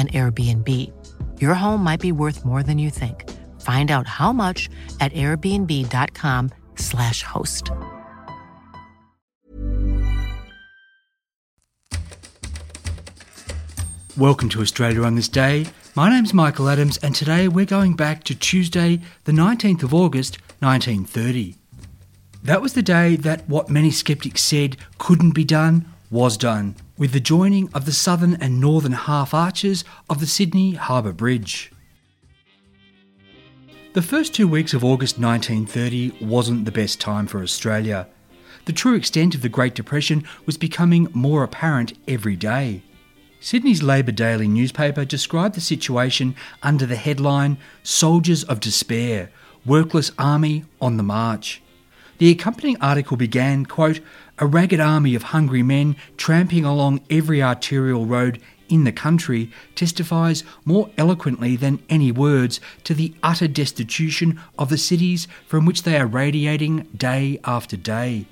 an Airbnb. Your home might be worth more than you think. Find out how much at airbnb.com/slash host. Welcome to Australia on this day. My name's Michael Adams, and today we're going back to Tuesday, the 19th of August, 1930. That was the day that what many skeptics said couldn't be done was done, with the joining of the southern and northern half arches of the Sydney Harbour Bridge. The first two weeks of August 1930 wasn't the best time for Australia. The true extent of the Great Depression was becoming more apparent every day. Sydney's Labor Daily newspaper described the situation under the headline Soldiers of Despair Workless Army on the March. The accompanying article began, quote, a ragged army of hungry men tramping along every arterial road in the country testifies more eloquently than any words to the utter destitution of the cities from which they are radiating day after day.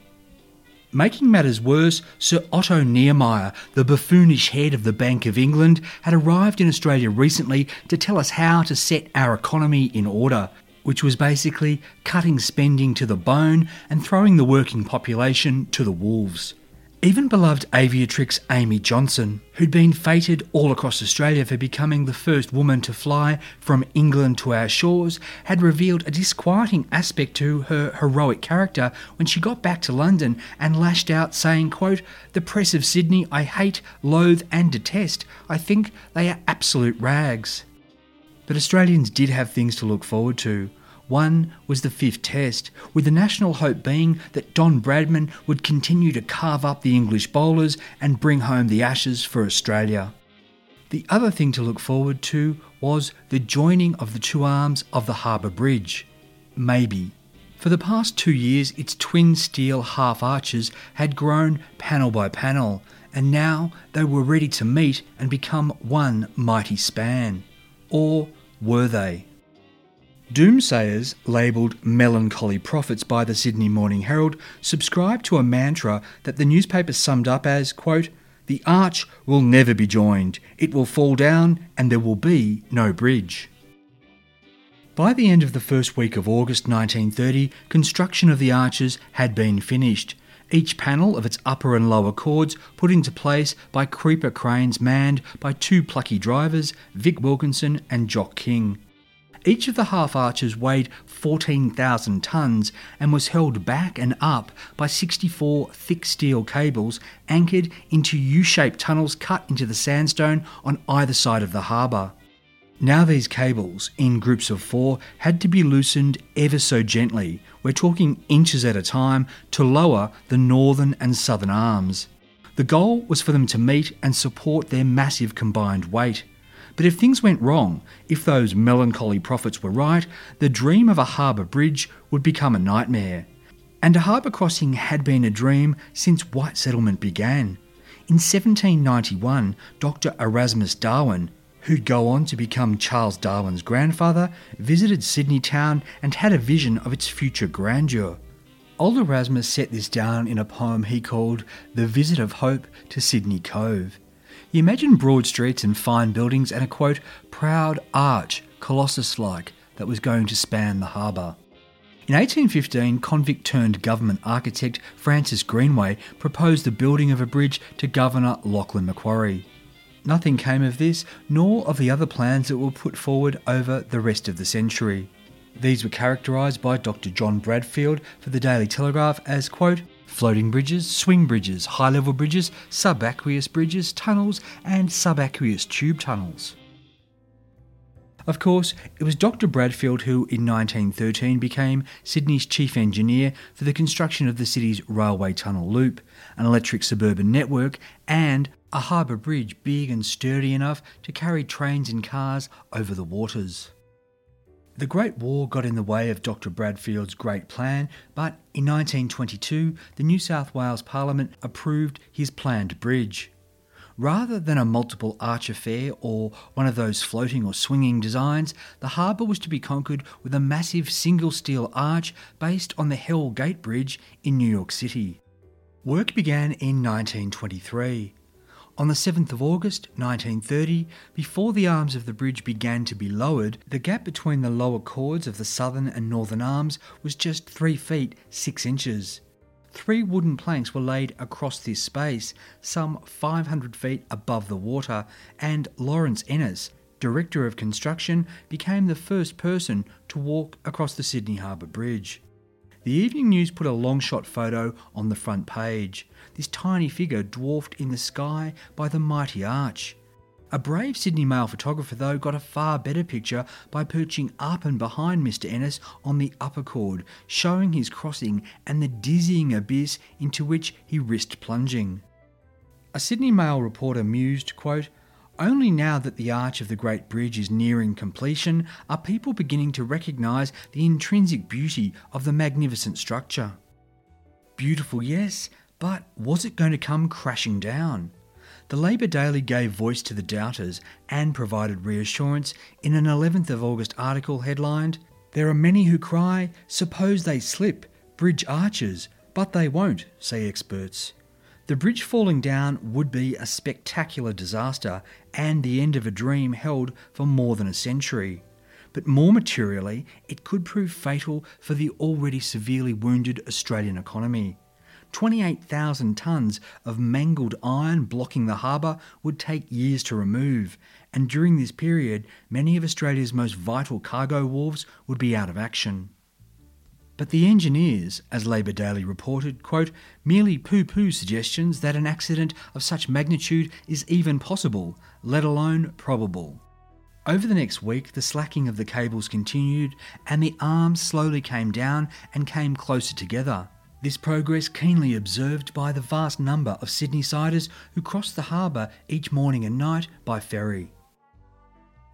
Making matters worse, Sir Otto Niemeyer, the buffoonish head of the Bank of England, had arrived in Australia recently to tell us how to set our economy in order which was basically cutting spending to the bone and throwing the working population to the wolves. Even beloved aviatrix Amy Johnson, who'd been feted all across Australia for becoming the first woman to fly from England to our shores, had revealed a disquieting aspect to her heroic character when she got back to London and lashed out saying, quote, The press of Sydney I hate, loathe and detest. I think they are absolute rags. But Australians did have things to look forward to. One was the fifth test, with the national hope being that Don Bradman would continue to carve up the English bowlers and bring home the ashes for Australia. The other thing to look forward to was the joining of the two arms of the Harbour Bridge. Maybe. For the past two years, its twin steel half arches had grown panel by panel, and now they were ready to meet and become one mighty span. Or were they? Doomsayers, labelled melancholy prophets by the Sydney Morning Herald, subscribed to a mantra that the newspaper summed up as, quote, The arch will never be joined, it will fall down, and there will be no bridge. By the end of the first week of August 1930, construction of the arches had been finished, each panel of its upper and lower chords put into place by creeper cranes manned by two plucky drivers, Vic Wilkinson and Jock King. Each of the half arches weighed 14,000 tonnes and was held back and up by 64 thick steel cables anchored into U shaped tunnels cut into the sandstone on either side of the harbour. Now, these cables, in groups of four, had to be loosened ever so gently, we're talking inches at a time, to lower the northern and southern arms. The goal was for them to meet and support their massive combined weight. But if things went wrong, if those melancholy prophets were right, the dream of a harbour bridge would become a nightmare. And a harbour crossing had been a dream since white settlement began. In 1791, Dr. Erasmus Darwin, who'd go on to become Charles Darwin's grandfather, visited Sydney town and had a vision of its future grandeur. Old Erasmus set this down in a poem he called The Visit of Hope to Sydney Cove. You imagine broad streets and fine buildings and a quote, proud arch, colossus like, that was going to span the harbour. In 1815, convict turned government architect Francis Greenway proposed the building of a bridge to Governor Lachlan Macquarie. Nothing came of this, nor of the other plans that were put forward over the rest of the century. These were characterised by Dr. John Bradfield for the Daily Telegraph as, quote, floating bridges, swing bridges, high level bridges, subaqueous bridges, tunnels, and subaqueous tube tunnels. Of course, it was Dr. Bradfield who, in 1913, became Sydney's chief engineer for the construction of the city's railway tunnel loop, an electric suburban network, and a harbour bridge big and sturdy enough to carry trains and cars over the waters. The Great War got in the way of Dr. Bradfield's great plan, but in 1922 the New South Wales Parliament approved his planned bridge. Rather than a multiple arch affair or one of those floating or swinging designs, the harbour was to be conquered with a massive single steel arch based on the Hell Gate Bridge in New York City. Work began in 1923. On the 7th of August 1930, before the arms of the bridge began to be lowered, the gap between the lower chords of the southern and northern arms was just 3 feet 6 inches. Three wooden planks were laid across this space, some 500 feet above the water, and Lawrence Ennis, Director of Construction, became the first person to walk across the Sydney Harbour Bridge. The Evening News put a long shot photo on the front page, this tiny figure dwarfed in the sky by the mighty arch. A brave Sydney Mail photographer, though, got a far better picture by perching up and behind Mr. Ennis on the upper chord, showing his crossing and the dizzying abyss into which he risked plunging. A Sydney Mail reporter mused, quote, only now that the arch of the Great Bridge is nearing completion are people beginning to recognise the intrinsic beauty of the magnificent structure. Beautiful, yes, but was it going to come crashing down? The Labor Daily gave voice to the doubters and provided reassurance in an 11th of August article headlined, There are many who cry, suppose they slip, bridge arches, but they won't, say experts. The bridge falling down would be a spectacular disaster and the end of a dream held for more than a century. But more materially, it could prove fatal for the already severely wounded Australian economy. 28,000 tonnes of mangled iron blocking the harbour would take years to remove, and during this period, many of Australia's most vital cargo wharves would be out of action. But the engineers, as Labor Daily reported, quote, merely poo poo suggestions that an accident of such magnitude is even possible, let alone probable. Over the next week, the slacking of the cables continued and the arms slowly came down and came closer together. This progress keenly observed by the vast number of Sydney siders who crossed the harbour each morning and night by ferry.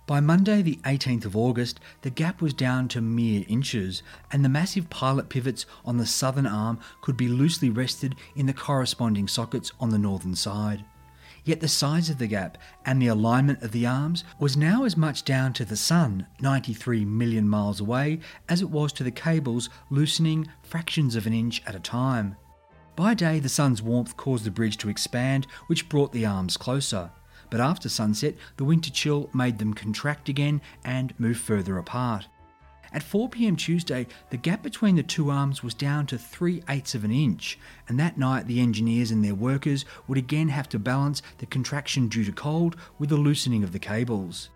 By Monday, the 18th of August, the gap was down to mere inches, and the massive pilot pivots on the southern arm could be loosely rested in the corresponding sockets on the northern side. Yet the size of the gap and the alignment of the arms was now as much down to the sun, 93 million miles away, as it was to the cables loosening fractions of an inch at a time. By day, the sun's warmth caused the bridge to expand, which brought the arms closer but after sunset, the winter chill made them contract again and move further apart. At 4 pm Tuesday, the gap between the two arms was down to 3 eighths of an inch, and that night the engineers and their workers would again have to balance the contraction due to cold with the loosening of the cables.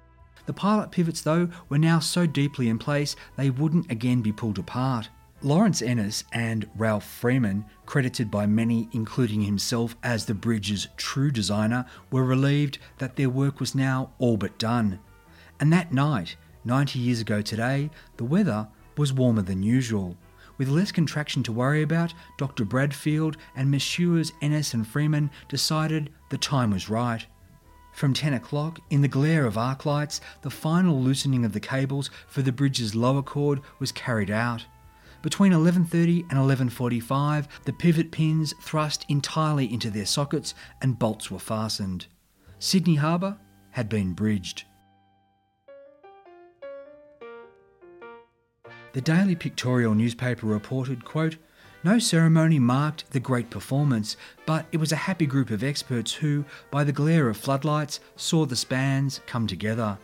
The pilot pivots, though, were now so deeply in place they wouldn't again be pulled apart. Lawrence Ennis and Ralph Freeman, credited by many, including himself, as the bridge's true designer, were relieved that their work was now all but done. And that night, 90 years ago today, the weather was warmer than usual. With less contraction to worry about, Dr. Bradfield and Messrs. Ennis and Freeman decided the time was right. From 10 o'clock, in the glare of arc lights, the final loosening of the cables for the bridge's lower chord was carried out. Between 11.30 and 11.45, the pivot pins thrust entirely into their sockets and bolts were fastened. Sydney Harbour had been bridged. The Daily Pictorial newspaper reported, quote, no ceremony marked the great performance, but it was a happy group of experts who, by the glare of floodlights, saw the spans come together.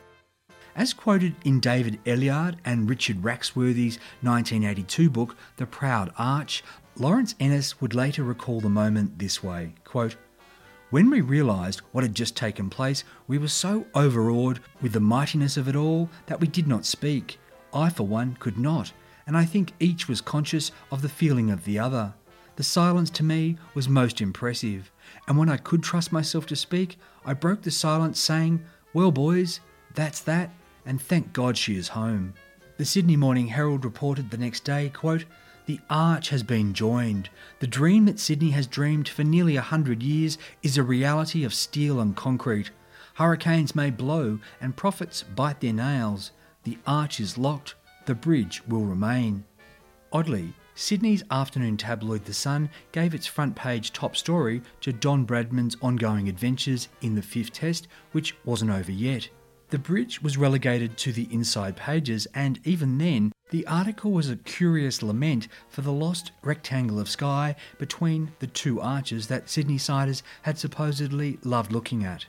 As quoted in David Ellyard and Richard Raxworthy's 1982 book, The Proud Arch, Lawrence Ennis would later recall the moment this way quote, When we realised what had just taken place, we were so overawed with the mightiness of it all that we did not speak. I, for one, could not, and I think each was conscious of the feeling of the other. The silence to me was most impressive, and when I could trust myself to speak, I broke the silence saying, Well, boys, that's that and thank God she is home. The Sydney Morning Herald reported the next day, quote, The arch has been joined. The dream that Sydney has dreamed for nearly a hundred years is a reality of steel and concrete. Hurricanes may blow and prophets bite their nails. The arch is locked. The bridge will remain. Oddly, Sydney's afternoon tabloid The Sun gave its front page top story to Don Bradman's ongoing adventures in the fifth test, which wasn't over yet. The bridge was relegated to the inside pages, and even then, the article was a curious lament for the lost rectangle of sky between the two arches that Sydney siders had supposedly loved looking at.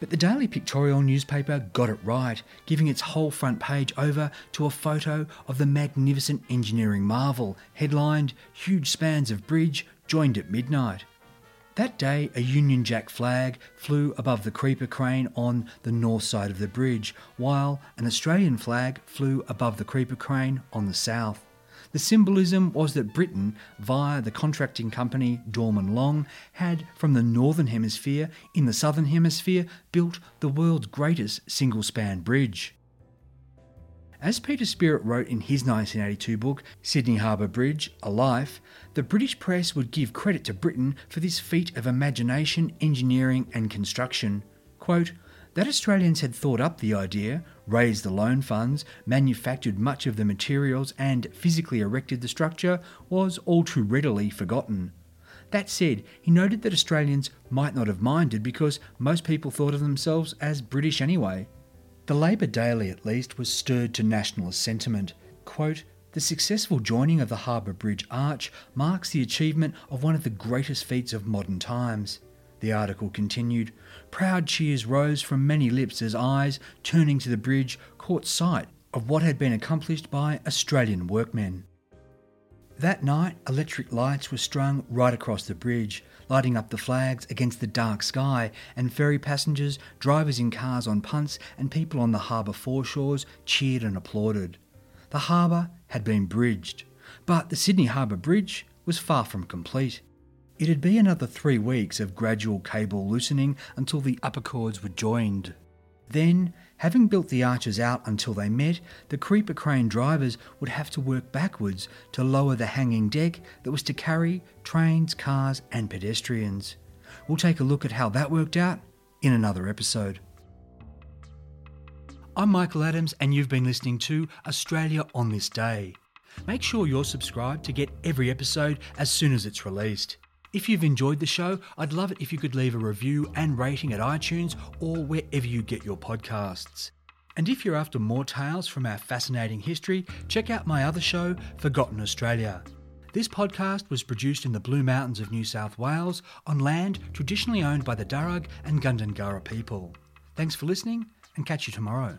But the Daily Pictorial newspaper got it right, giving its whole front page over to a photo of the magnificent engineering marvel, headlined Huge Spans of Bridge Joined at Midnight. That day, a Union Jack flag flew above the creeper crane on the north side of the bridge, while an Australian flag flew above the creeper crane on the south. The symbolism was that Britain, via the contracting company Dorman Long, had, from the northern hemisphere in the southern hemisphere, built the world's greatest single span bridge. As Peter Spearritt wrote in his 1982 book, Sydney Harbour Bridge A Life, the British press would give credit to Britain for this feat of imagination, engineering, and construction. Quote, that Australians had thought up the idea, raised the loan funds, manufactured much of the materials, and physically erected the structure was all too readily forgotten. That said, he noted that Australians might not have minded because most people thought of themselves as British anyway. The Labor Daily, at least, was stirred to nationalist sentiment. Quote, the successful joining of the Harbour Bridge arch marks the achievement of one of the greatest feats of modern times. The article continued Proud cheers rose from many lips as eyes, turning to the bridge, caught sight of what had been accomplished by Australian workmen. That night, electric lights were strung right across the bridge, lighting up the flags against the dark sky, and ferry passengers, drivers in cars on punts, and people on the harbour foreshores cheered and applauded. The harbour had been bridged, but the Sydney Harbour Bridge was far from complete. It'd be another three weeks of gradual cable loosening until the upper chords were joined. Then, having built the arches out until they met, the creeper crane drivers would have to work backwards to lower the hanging deck that was to carry trains, cars, and pedestrians. We'll take a look at how that worked out in another episode. I'm Michael Adams, and you've been listening to Australia on This Day. Make sure you're subscribed to get every episode as soon as it's released. If you've enjoyed the show, I'd love it if you could leave a review and rating at iTunes or wherever you get your podcasts. And if you're after more tales from our fascinating history, check out my other show, Forgotten Australia. This podcast was produced in the Blue Mountains of New South Wales on land traditionally owned by the Darug and Gundungurra people. Thanks for listening and catch you tomorrow.